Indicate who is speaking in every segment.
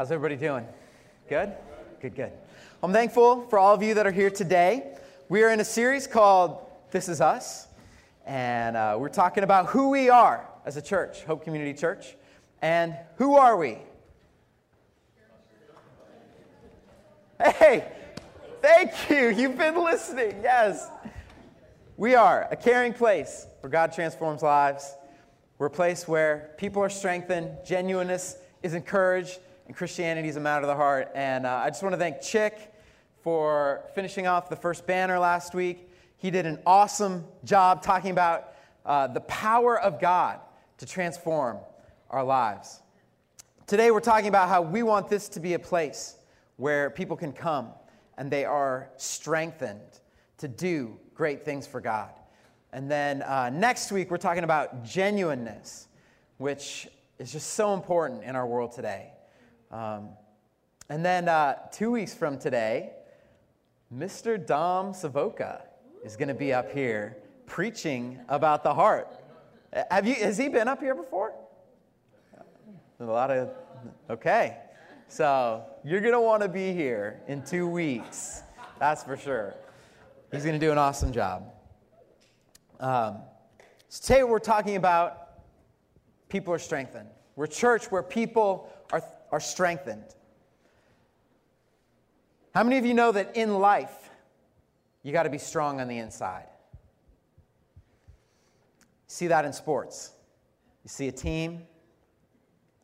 Speaker 1: How's everybody doing? Good? Good, good. I'm thankful for all of you that are here today. We are in a series called This Is Us, and uh, we're talking about who we are as a church, Hope Community Church. And who are we? Hey, thank you. You've been listening. Yes. We are a caring place where God transforms lives. We're a place where people are strengthened, genuineness is encouraged, and Christianity is a matter of the heart. And uh, I just want to thank Chick for finishing off the first banner last week. He did an awesome job talking about uh, the power of God to transform our lives. Today, we're talking about how we want this to be a place where people can come and they are strengthened to do great things for God. And then uh, next week, we're talking about genuineness, which is just so important in our world today. Um, and then uh, two weeks from today, Mr. Dom Savoca is going to be up here preaching about the heart. Have you, has he been up here before? A lot of, okay. So you're going to want to be here in two weeks. That's for sure. He's going to do an awesome job. Um, so today we're talking about people are strengthened. We're church where people are, strengthened. How many of you know that in life, you got to be strong on the inside? See that in sports. You see a team,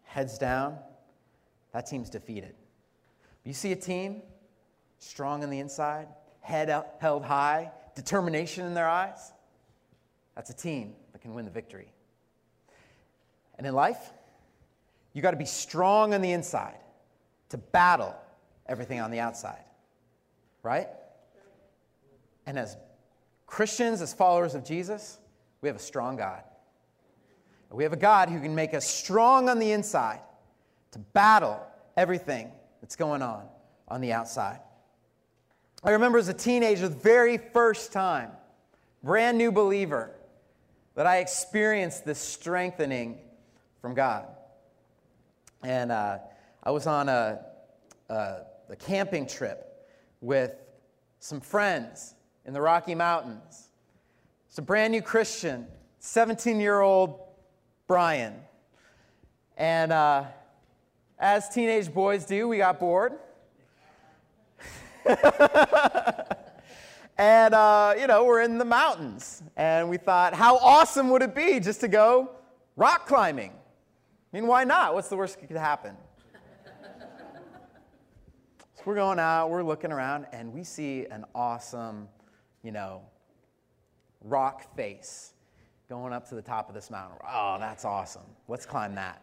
Speaker 1: heads down, that team's defeated. You see a team, strong on the inside, head up, held high, determination in their eyes, that's a team that can win the victory. And in life, you got to be strong on the inside to battle everything on the outside, right? And as Christians, as followers of Jesus, we have a strong God. We have a God who can make us strong on the inside to battle everything that's going on on the outside. I remember as a teenager, the very first time, brand new believer, that I experienced this strengthening from God. And uh, I was on a, a, a camping trip with some friends in the Rocky Mountains. It's a brand new Christian, 17 year old Brian. And uh, as teenage boys do, we got bored. And, uh, you know, we're in the mountains. And we thought, how awesome would it be just to go rock climbing? I mean, why not? What's the worst that could happen? so we're going out, we're looking around, and we see an awesome, you know, rock face going up to the top of this mountain. Oh, that's awesome. Let's climb that.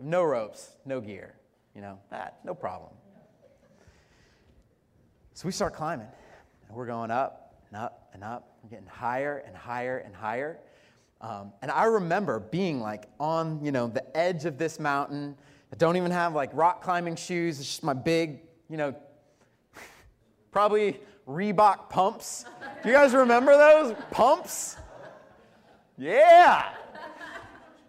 Speaker 1: No ropes, no gear, you know, that, no problem. So we start climbing. And we're going up and up and up. We're getting higher and higher and higher. Um, and I remember being like on, you know, the edge of this mountain. I don't even have like rock climbing shoes. It's just my big, you know, probably Reebok pumps. Do you guys remember those pumps? Yeah.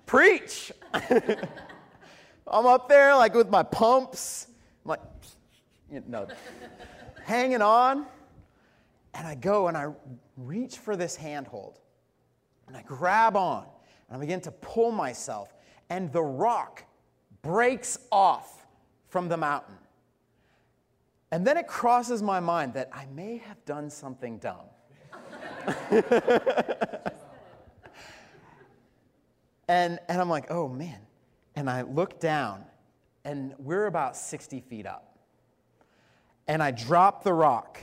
Speaker 1: Preach. I'm up there like with my pumps. I'm like, you know, hanging on. And I go and I reach for this handhold. And I grab on and I begin to pull myself. And the rock breaks off from the mountain. And then it crosses my mind that I may have done something dumb. and, and I'm like, oh man. And I look down, and we're about 60 feet up. And I drop the rock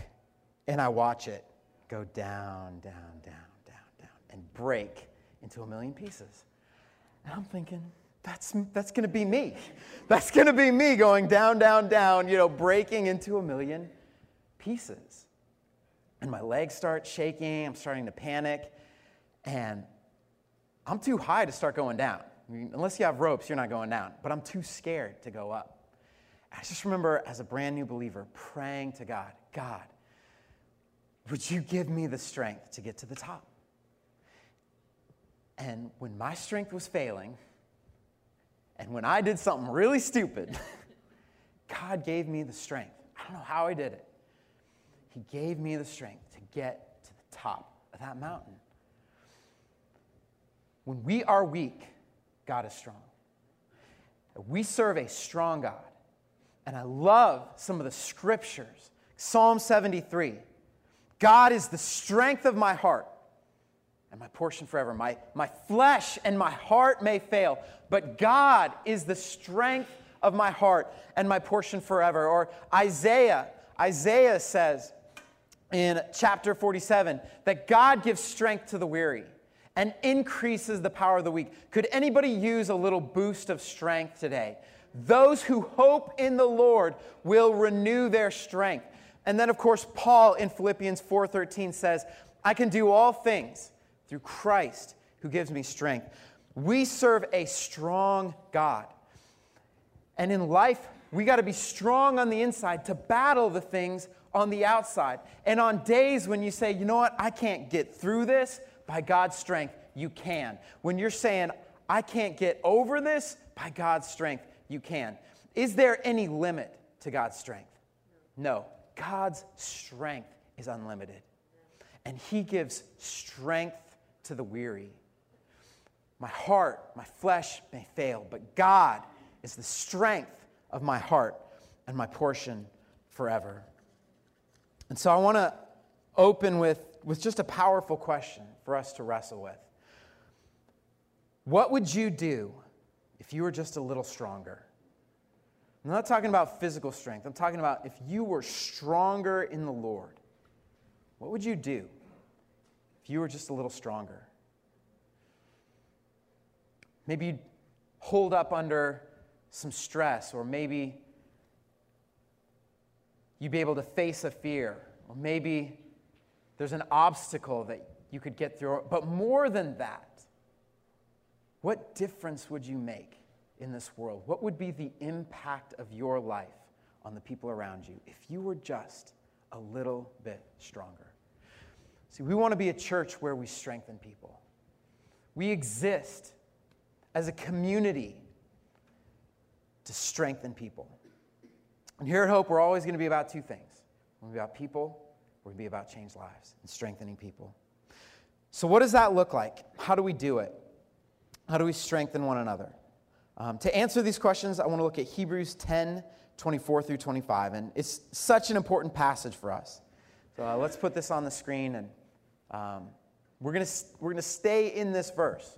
Speaker 1: and I watch it go down, down, down, down, down, and break into a million pieces. And I'm thinking, that's, that's going to be me. That's going to be me going down, down, down, you know, breaking into a million pieces. And my legs start shaking. I'm starting to panic. And I'm too high to start going down. I mean, unless you have ropes, you're not going down. But I'm too scared to go up. I just remember as a brand new believer praying to God, God, would you give me the strength to get to the top? And when my strength was failing, and when I did something really stupid, God gave me the strength. I don't know how I did it. He gave me the strength to get to the top of that mountain. When we are weak, God is strong. We serve a strong God. And I love some of the scriptures. Psalm 73 God is the strength of my heart and my portion forever. My, my flesh and my heart may fail, but God is the strength of my heart and my portion forever. Or Isaiah, Isaiah says in chapter 47 that God gives strength to the weary and increases the power of the weak. Could anybody use a little boost of strength today? Those who hope in the Lord will renew their strength. And then of course Paul in Philippians 4:13 says, I can do all things through Christ who gives me strength. We serve a strong God. And in life, we got to be strong on the inside to battle the things on the outside. And on days when you say, you know what, I can't get through this, by God's strength, you can. When you're saying, I can't get over this, by God's strength, you can. Is there any limit to God's strength? No. God's strength is unlimited. And He gives strength to the weary. My heart, my flesh may fail, but God is the strength of my heart and my portion forever. And so I want to open with, with just a powerful question for us to wrestle with. What would you do if you were just a little stronger? I'm not talking about physical strength. I'm talking about if you were stronger in the Lord. What would you do if you were just a little stronger? Maybe you'd hold up under some stress, or maybe you'd be able to face a fear, or maybe there's an obstacle that you could get through. But more than that, what difference would you make in this world? What would be the impact of your life on the people around you if you were just a little bit stronger? See, we want to be a church where we strengthen people. We exist as a community to strengthen people. And here at Hope, we're always going to be about two things. We're going to be about people, we're going to be about changed lives and strengthening people. So, what does that look like? How do we do it? How do we strengthen one another? Um, to answer these questions, I want to look at Hebrews 10 24 through 25. And it's such an important passage for us. So, uh, let's put this on the screen. And um, we're going we're going to stay in this verse.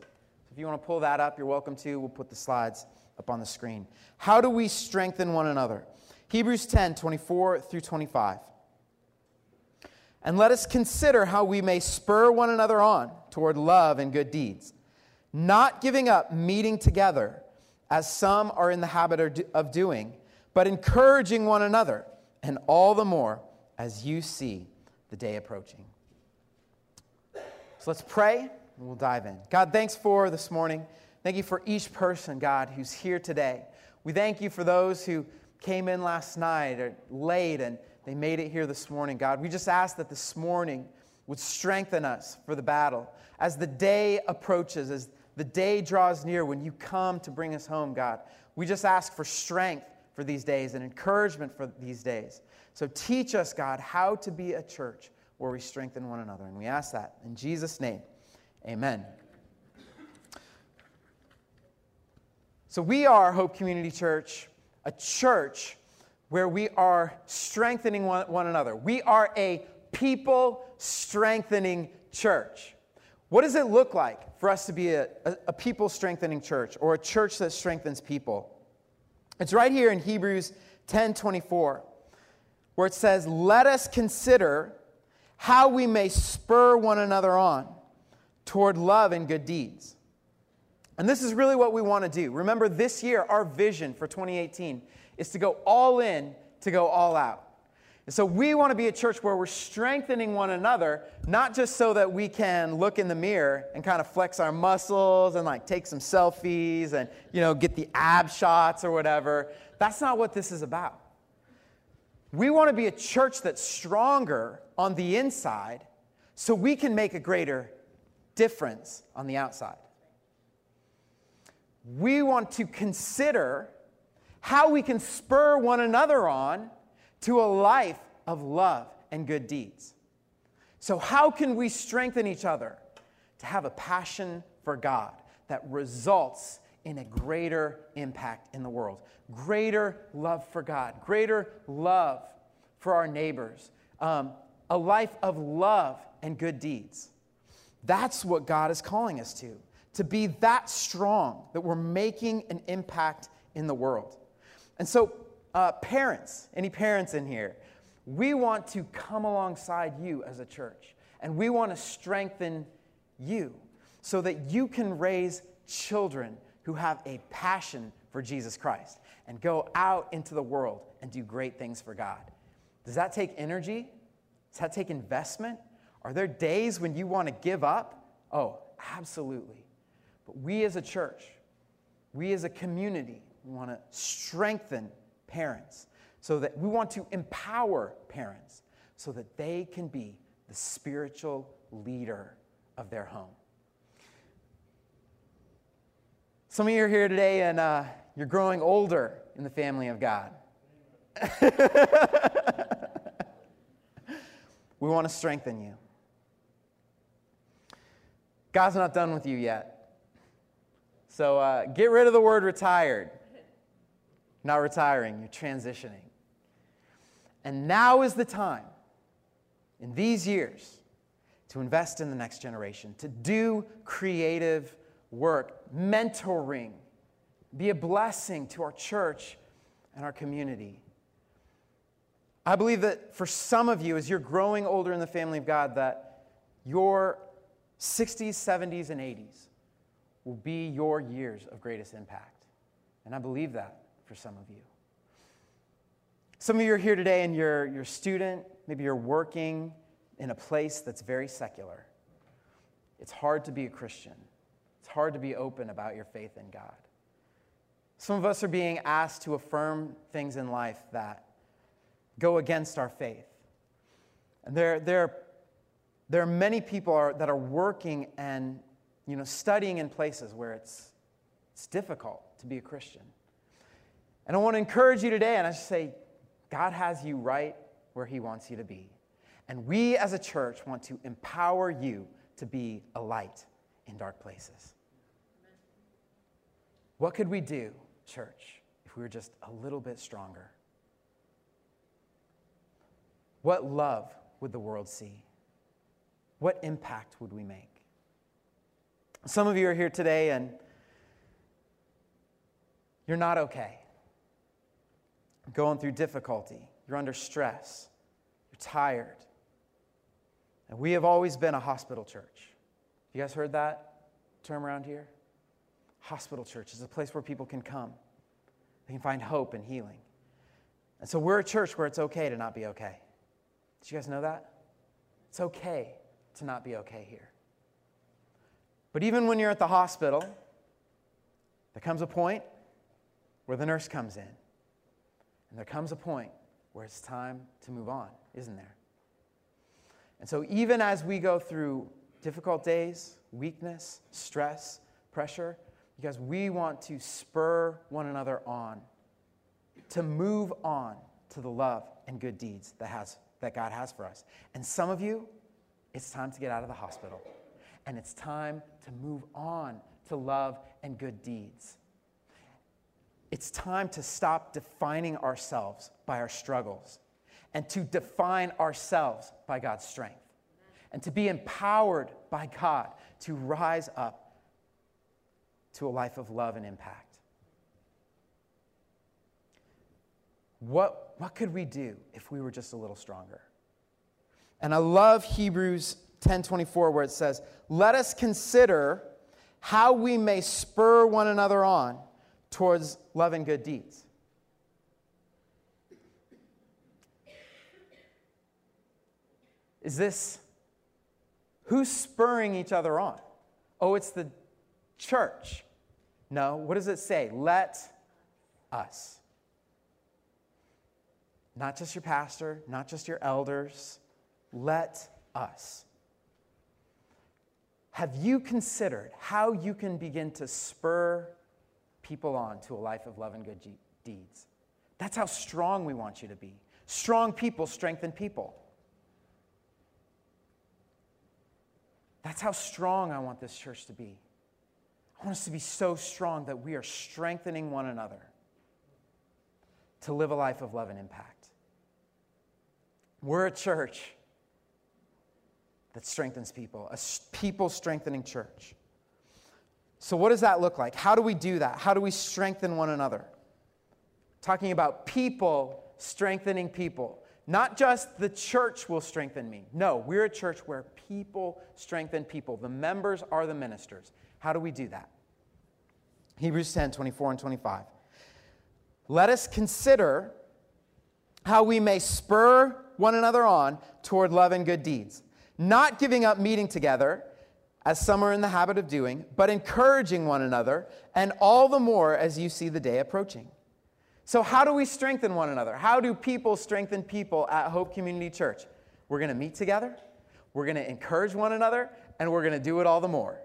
Speaker 1: If you want to pull that up, you're welcome to. We'll put the slides up on the screen. How do we strengthen one another? Hebrews 10 24 through 25. And let us consider how we may spur one another on toward love and good deeds, not giving up meeting together, as some are in the habit of doing, but encouraging one another, and all the more as you see the day approaching. So let's pray and we'll dive in. God, thanks for this morning. Thank you for each person, God, who's here today. We thank you for those who came in last night or late and they made it here this morning, God. We just ask that this morning would strengthen us for the battle. As the day approaches, as the day draws near when you come to bring us home, God, we just ask for strength for these days and encouragement for these days. So teach us, God, how to be a church where we strengthen one another. And we ask that in Jesus' name. Amen. So we are Hope Community Church, a church where we are strengthening one, one another. We are a people strengthening church. What does it look like for us to be a, a, a, people strengthening church or a church that strengthens people? It's right here in Hebrews 10 24, where it says, Let us consider how we may spur one another on toward love and good deeds. And this is really what we want to do. Remember, this year, our vision for 2018 is to go all in, to go all out. And so we want to be a church where we're strengthening one another, not just so that we can look in the mirror and kind of flex our muscles and like take some selfies and, you know, get the ab shots or whatever. That's not what this is about. We want to be a church that's stronger on the inside so we can make a greater difference on the outside. We want to consider how we can spur one another on to a life of love and good deeds. So, how can we strengthen each other to have a passion for God that results in a greater impact in the world? Greater love for God, greater love for our neighbors, um, a life of love and good deeds. That's what God is calling us to, to be that strong that we're making an impact in the world. And so, uh, parents, any parents in here, we want to come alongside you as a church, and we want to strengthen you so that you can raise children who have a passion for Jesus Christ and go out into the world and do great things for God. Does that take energy? Does that take investment? Are there days when you want to give up? Oh, absolutely. But we as a church, we as a community, we want to strengthen parents so that we want to empower parents so that they can be the spiritual leader of their home. Some of you are here today and uh, you're growing older in the family of God. we want to strengthen you. God's not done with you yet. So uh, get rid of the word retired. Not retiring, you're transitioning. And now is the time, in these years, to invest in the next generation, to do creative work, mentoring, be a blessing to our church and our community. I believe that for some of you, as you're growing older in the family of God, that your 60s, 70s, and 80s will be your years of greatest impact. And I believe that for some of you. Some of you are here today and you're, you're a student, maybe you're working in a place that's very secular. It's hard to be a Christian. It's hard to be open about your faith in God. Some of us are being asked to affirm things in life that go against our faith. And there, there, there are many people are, that are working and you know, studying in places where it's, it's difficult to be a Christian. And I want to encourage you today, and I just say, God has you right where He wants you to be. And we as a church want to empower you to be a light in dark places. What could we do, church, if we were just a little bit stronger? What love would the world see? What impact would we make? Some of you are here today and you're not okay. going through difficulty. You're under stress. You're tired. And we have always been a hospital church. You guys heard that term around here? Hospital church is a place where people can come, they can find hope and healing. And so we're a church where it's okay to not be okay. You guys know that? It's okay to not be okay here. But even when you're at the hospital, there comes a point where the nurse comes in. And there comes a point where it's time to move on, isn't there? And so, even as we go through difficult days, weakness, stress, pressure, because we want to spur one another on to move on to the love and good deeds that, has, that God has for us. And some of you, it's time to get out of the hospital. And it's time to move on to love and good deeds. It's time to stop defining ourselves by our struggles and to define ourselves by God's strength and to be empowered by God to rise up to a life of love and impact. What, what could we do if we were just a little stronger? And I love Hebrews 10:24 where it says, "Let us consider how we may spur one another on towards love and good deeds." Is this who's spurring each other on? Oh, it's the church. No, what does it say? Let us. Not just your pastor, not just your elders. Let us. Have you considered how you can begin to spur people on to a life of love and good, deeds. That's how strong we want you to be. Strong people strengthen people. That's how strong I want this church to be. I want us to be so strong that we are strengthening one another to live a life of love and impact. We're a church that strengthens people, a people strengthening church. So, what does that look like? How do we do that? How do we strengthen one another? Talking about people strengthening people. Not just the church will strengthen me. No, we're a church where people strengthen people. The members are the ministers. How do we do that? Hebrews 10 24 and 25. Let us consider how we may spur one another on toward love and good deeds, not giving up meeting together, as some are in the habit of doing, but encouraging one another, and all the more as you see the day approaching. So, how do we strengthen one another? How do people strengthen people at Hope Community Church? We're going to meet together, we're going to encourage one another, and we're going to do it all the more.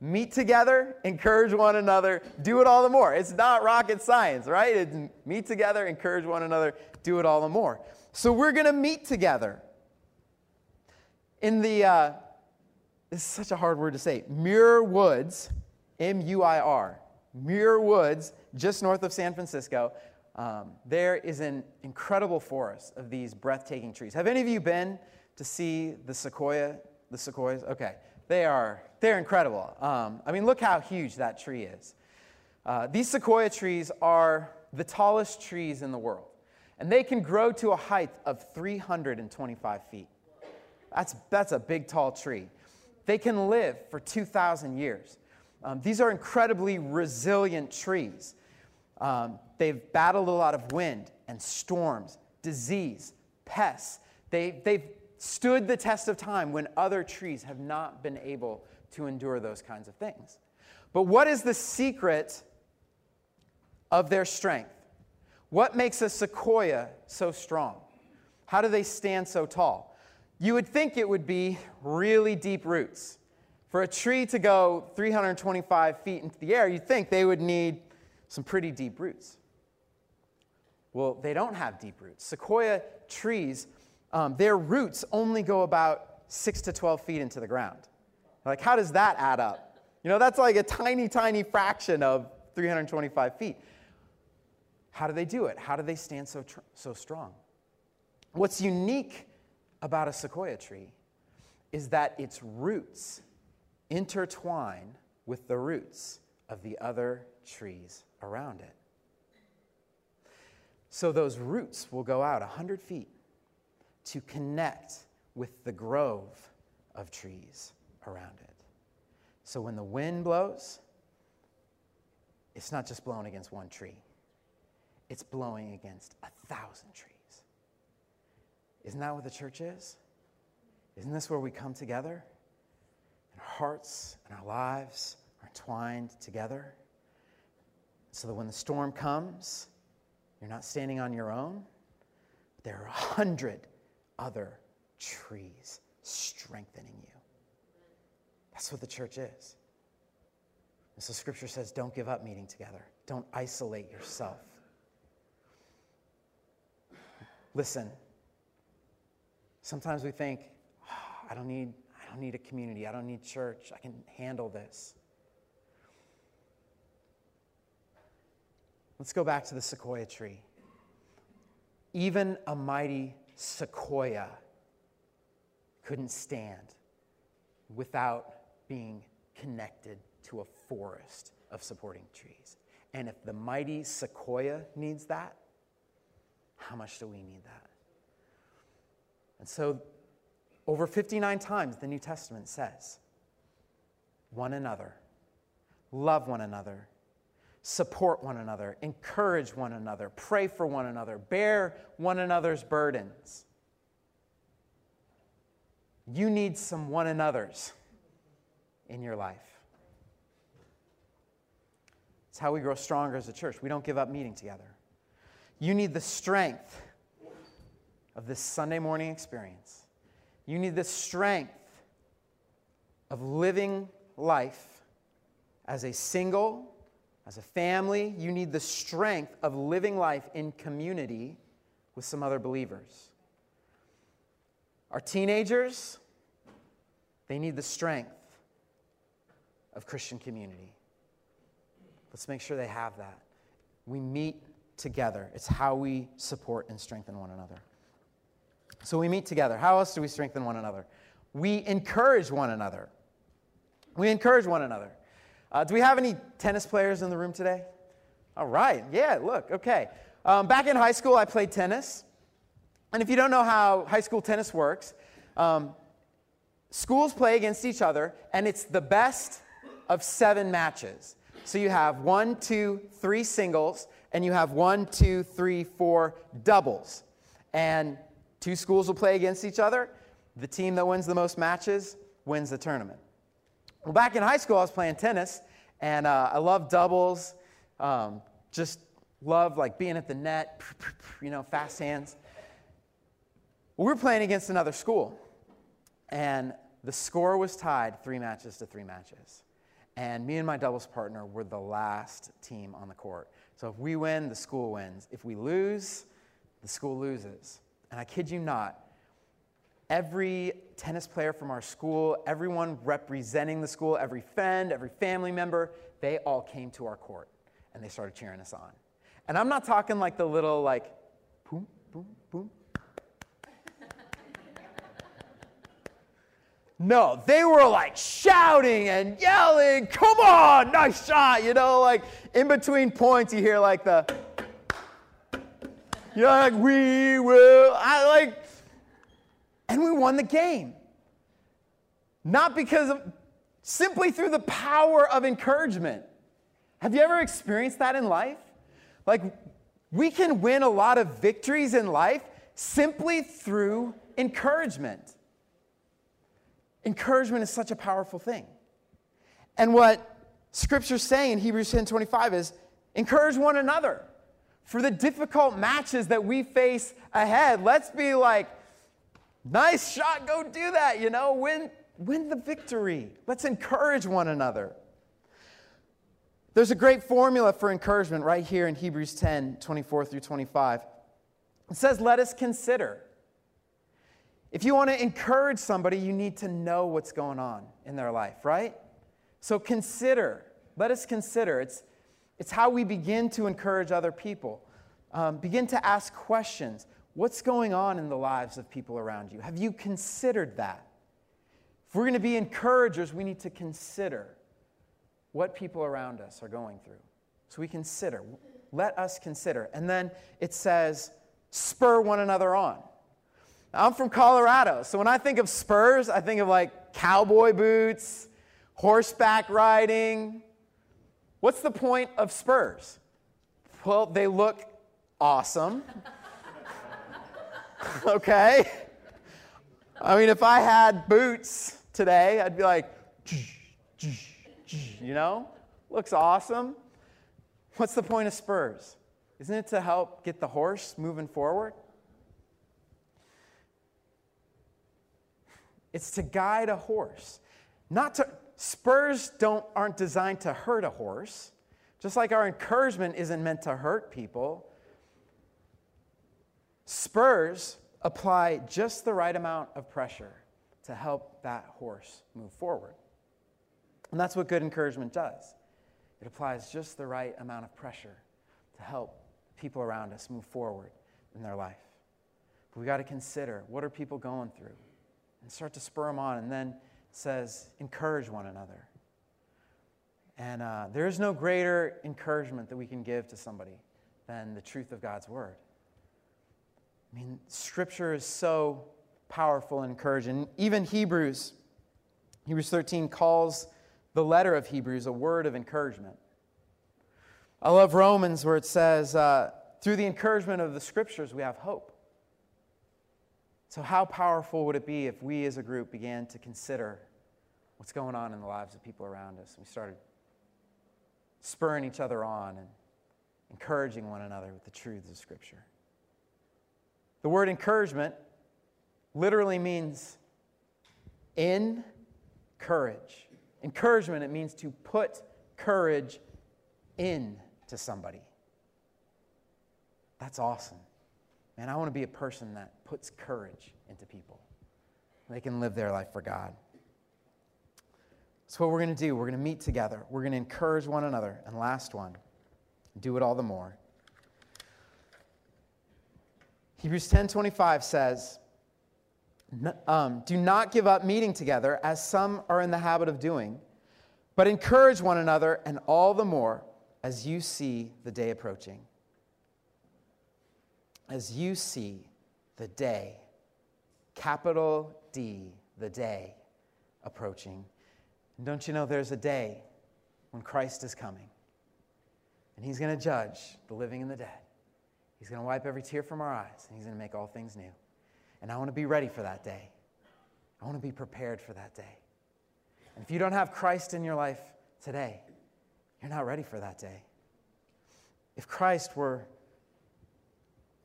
Speaker 1: Meet together, encourage one another, do it all the more. It's not rocket science, right? It's meet together, encourage one another, do it all the more. So, we're going to meet together. In the, uh, this is such a hard word to say, Muir Woods, M U I R, Muir Woods, just north of San Francisco. Um, there is an incredible forest of these breathtaking trees. Have any of you been to see the sequoia? The sequoias? Okay, they are they're incredible. Um, I mean, look how huge that tree is. Uh, these sequoia trees are the tallest trees in the world, and they can grow to a height of 325 feet. That's that's a big, tall tree. They can live for 2,000 years. Um, these are incredibly resilient trees. Um, they've battled a lot of wind and storms, disease, pests. They, they've stood the test of time when other trees have not been able to endure those kinds of things. But what is the secret of their strength? What makes a sequoia so strong? How do they stand so tall? You would think it would be really deep roots. For a tree to go 325 feet into the air, you'd think they would need some pretty deep roots. Well, they don't have deep roots. Sequoia trees, um, their roots only go about 6 to 12 feet into the ground. Like, how does that add up? You know, that's like a tiny, tiny fraction of 325 feet. How do they do it? How do they stand so, tr- so strong? What's unique about a sequoia tree is that its roots intertwine with the roots of the other trees around it. So those roots will go out 100 feet to connect with the grove of trees around it. So when the wind blows, it's not just blowing against one tree, it's blowing against a thousand trees. Isn't that what the church is? Isn't this where we come together? And our hearts and our lives are entwined together so that when the storm comes, you're not standing on your own. There are a hundred other trees strengthening you. That's what the church is. And so scripture says don't give up meeting together, don't isolate yourself. Listen, sometimes we think, oh, I don't need I don't need a community. I don't need church. I can handle this. Let's go back to the sequoia tree. Even a mighty sequoia couldn't stand without being connected to a forest of supporting trees. And if the mighty sequoia needs that, how much do we need that? And so, over 59 times, the New Testament says, one another, love one another, support one another, encourage one another, pray for one another, bear one another's burdens. You need some one another's in your life. It's how we grow stronger as a church. We don't give up meeting together. You need the strength of this Sunday morning experience. You need the strength of living life as a single As a family, you need the strength of living life in community with some other believers. Our teenagers, they need the strength of Christian community. Let's make sure they have that. We meet together, it's how we support and strengthen one another. So we meet together. How else do we strengthen one another? We encourage one another. We encourage one another. Uh, do we have any tennis players in the room today? All right. Yeah, look, okay. Um, back in high school, I played tennis. And if you don't know how high school tennis works, um, schools play against each other, and it's the best of seven matches. So you have one, two, three singles, and you have one, two, three, four doubles. And two schools will play against each other. The team that wins the most matches wins the tournament. Well, back in high school, I was playing tennis, and uh, I love doubles. Um, just love like being at the net, you know, fast hands. We were playing against another school, and the score was tied three matches to three matches. And me and my doubles partner were the last team on the court. So if we win, the school wins. If we lose, the school loses. And I kid you not, every tennis player from our school, everyone representing the school, every friend, every family member, they all came to our court and they started cheering us on. And I'm not talking like the little like boom, boom, boom. No, they were like shouting and yelling, come on, nice shot. You know, like in between points, you hear like the, you're like, we will. I like, and we won the game. Not because of, simply through the power of encouragement. Have you ever experienced that in life? Like, we can win a lot of victories in life simply through encouragement. Encouragement is such a powerful thing. And what Scripture's saying in Hebrews 10 25 is encourage one another. For the difficult matches that we face ahead, let's be like, Nice shot, go do that, you know, win, win the victory. Let's encourage one another. There's a great formula for encouragement right here in Hebrews 10 24 through 25. It says, Let us consider. If you want to encourage somebody, you need to know what's going on in their life, right? So consider. Let us consider. It's, it's how we begin to encourage other people. Um, begin to ask questions. What's going on in the lives of people around you? Have you considered that? If we're going to be encouragers, we need to consider what people around us are going through. So we consider. Let us consider. And then it says, spur one another on. I'm from Colorado, so when I think of spurs, I think of like cowboy boots, horseback riding. What's the point of spurs? Well, they look awesome. okay? I mean, if I had boots today, I'd be like, you know? Looks awesome. What's the point of spurs? Isn't it to help get the horse moving forward? It's to guide a horse. Not to spurs don't aren't designed to hurt a horse. Just like our encouragement isn't meant to hurt people, Spurs apply just the right amount of pressure to help that horse move forward. And that's what good encouragement does. It applies just the right amount of pressure to help people around us move forward in their life. But we got to consider what are people going through and start to spur them on. And then says, encourage one another. And uh, there is no greater encouragement that we can give to somebody than the truth of God's word. I mean, Scripture is so powerful and encouraging. Even Hebrews, Hebrews 13 calls the letter of Hebrews a word of encouragement. I love Romans where it says, uh, through the encouragement of the Scriptures, we have hope. So, how powerful would it be if we as a group began to consider what's going on in the lives of people around us? We started spurring each other on and encouraging one another with the truths of Scripture. The word encouragement literally means in courage. Encouragement, it means to put courage in to somebody. That's awesome. Man, I want to be a person that puts courage into people. They can live their life for God. So, what we're going to do, we're going to meet together. We're going to encourage one another. And last one, do it all the more. Hebrews 10:25 says, um, "Do not give up meeting together, as some are in the habit of doing, but encourage one another, and all the more as you see the day approaching." As you see the day, capital D, the day approaching. And don't you know there's a day when Christ is coming? And he's going to judge the living and the dead. He's going to wipe every tear from our eyes, and He's going to make all things new. And I want to be ready for that day. I want to be prepared for that day. And if you don't have Christ in your life today, you're not ready for that day. If Christ were,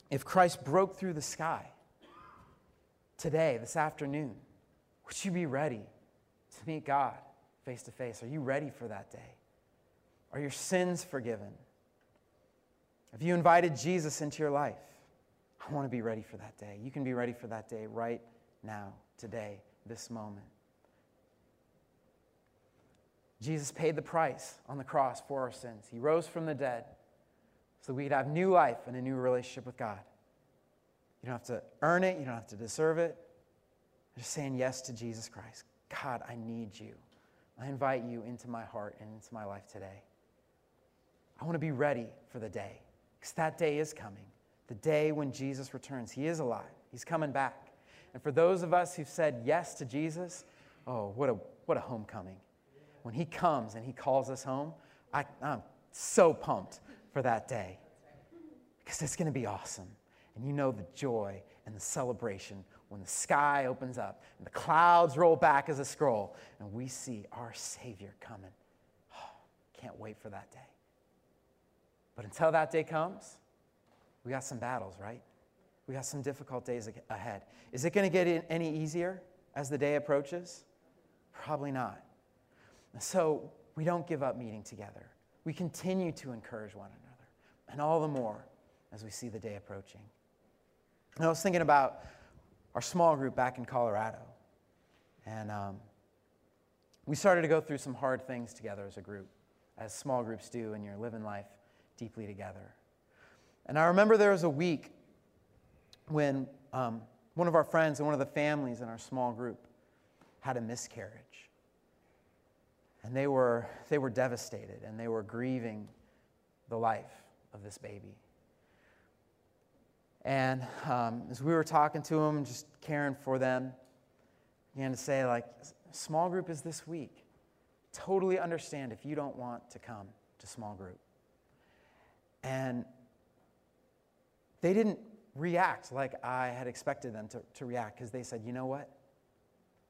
Speaker 1: if Christ broke through the sky today, this afternoon, would you be ready to meet God face to face? Are you ready for that day? Are your sins forgiven? Have you invited Jesus into your life? I want to be ready for that day. You can be ready for that day right now, today, this moment. Jesus paid the price on the cross for our sins. He rose from the dead so we'd have new life and a new relationship with God. You don't have to earn it, you don't have to deserve it. Just saying yes to Jesus Christ. God, I need you. I invite you into my heart and into my life today. I want to be ready for the day. Because that day is coming. The day when Jesus returns. He is alive, He's coming back. And for those of us who've said yes to Jesus, oh, what a, what a homecoming. When He comes and He calls us home, I, I'm so pumped for that day. Because it's going to be awesome. And you know the joy and the celebration when the sky opens up and the clouds roll back as a scroll and we see our Savior coming. Oh, can't wait for that day. But until that day comes, we got some battles, right? We got some difficult days ahead. Is it going to get any easier as the day approaches? Probably not. So we don't give up meeting together. We continue to encourage one another, and all the more as we see the day approaching. And I was thinking about our small group back in Colorado, and um, we started to go through some hard things together as a group, as small groups do, and you're living life deeply together. And I remember there was a week when um, one of our friends and one of the families in our small group had a miscarriage. And they were, they were devastated and they were grieving the life of this baby. And um, as we were talking to them, just caring for them, began to say, like, small group is this week. Totally understand if you don't want to come to small group. And they didn't react like I had expected them to, to react because they said, you know what?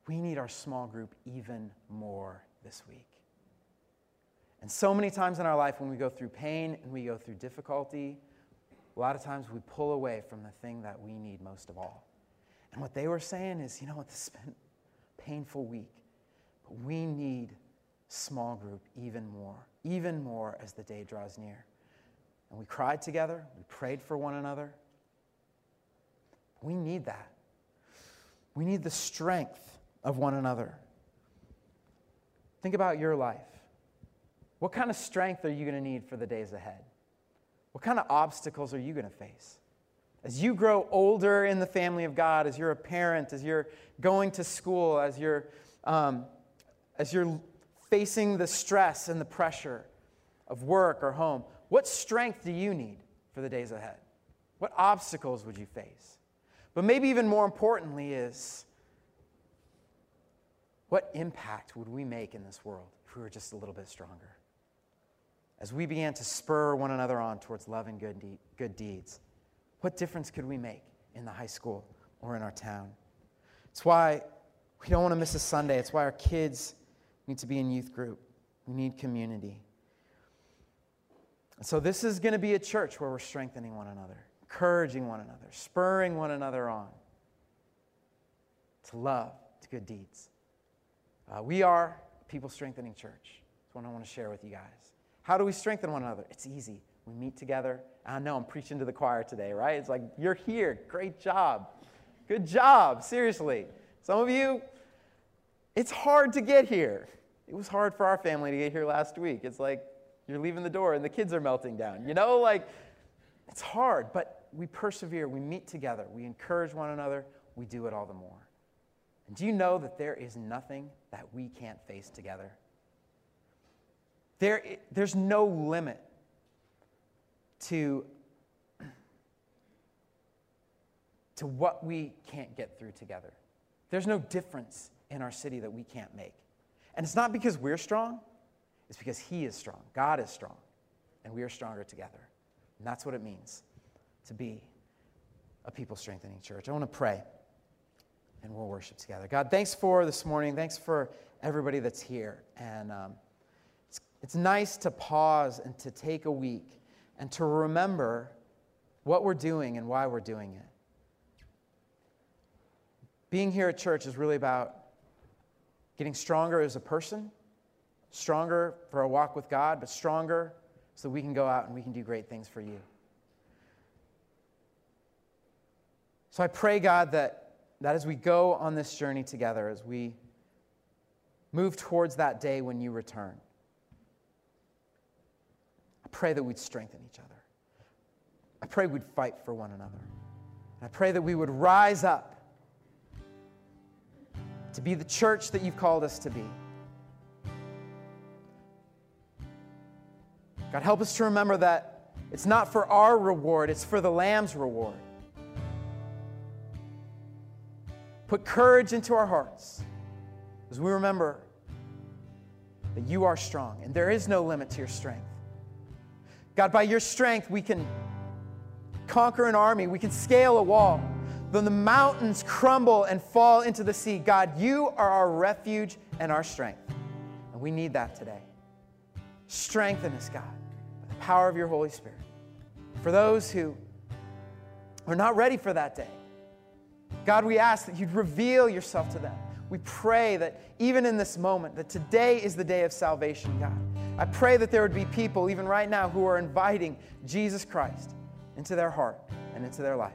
Speaker 1: We need our small group even more this week. And so many times in our life, when we go through pain and we go through difficulty, a lot of times we pull away from the thing that we need most of all. And what they were saying is, you know what, this has been a painful week, but we need small group even more, even more as the day draws near. And we cried together, we prayed for one another. We need that. We need the strength of one another. Think about your life. What kind of strength are you going to need for the days ahead? What kind of obstacles are you going to face? As you grow older in the family of God, as you're a parent, as you're going to school, as you're, um, as you're facing the stress and the pressure of work or home, what strength do you need for the days ahead? What obstacles would you face? But maybe even more importantly, is what impact would we make in this world if we were just a little bit stronger? As we began to spur one another on towards love and good, de- good deeds, what difference could we make in the high school or in our town? It's why we don't want to miss a Sunday. It's why our kids need to be in youth group. We need community. So, this is going to be a church where we're strengthening one another, encouraging one another, spurring one another on to love, to good deeds. Uh, we are People Strengthening Church. That's what I want to share with you guys. How do we strengthen one another? It's easy. We meet together. I know I'm preaching to the choir today, right? It's like, you're here. Great job. Good job. Seriously. Some of you, it's hard to get here. It was hard for our family to get here last week. It's like you're leaving the door and the kids are melting down. You know, like it's hard, but we persevere. We meet together. We encourage one another. We do it all the more. And do you know that there is nothing that we can't face together? There, there's no limit to, to what we can't get through together. There's no difference in our city that we can't make. And it's not because we're strong, it's because He is strong. God is strong, and we are stronger together. And that's what it means to be a people strengthening church. I want to pray, and we'll worship together. God, thanks for this morning. Thanks for everybody that's here. And um, it's, nice to pause and to take a week and to remember what we're doing and why we're doing it. Being here at church is really about getting stronger as a person, stronger for a walk with God, but stronger so we can go out and we can do great things for you. So I pray, God, that, that as we go on this journey together, as we move towards that day when you return, pray that we'd strengthen each other. I pray we'd fight for one another. I pray that we would rise up to be the church that you've called us to be. God, help us to remember that it's not for our reward, it's for the Lamb's reward. Put courage into our hearts as we remember that you are strong and there is no limit to your strength. God, by your strength, we can conquer an army, we can scale a wall. Then the mountains crumble and fall into the sea. God, you are our refuge and our strength. And we need that today. Strengthen us, God, by the power of your Holy Spirit. For those who are not ready for that day, God, we ask that you'd reveal yourself to them. We pray that even in this moment, that today is the day of salvation, God. I pray that there would be people, even right now, who are inviting Jesus Christ into their heart and into their life.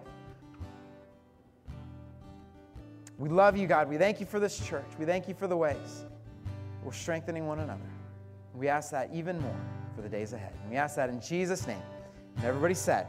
Speaker 1: We love you, God. We thank you for this church. We thank you for the ways we're strengthening one another. We ask that even more for the days ahead. And we ask that in Jesus' name. And everybody said,